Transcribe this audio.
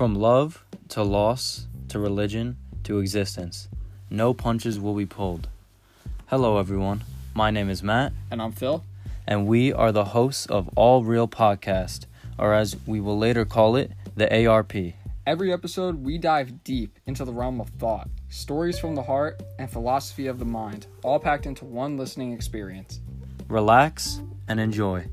From love to loss to religion to existence, no punches will be pulled. Hello, everyone. My name is Matt, And I'm Phil. and we are the hosts of All Real Podcast, or as we will later call it, the ARP. Every episode, we dive deep into the realm of thought, stories from the heart, and philosophy of the mind, all packed into one listening experience. Relax and enjoy.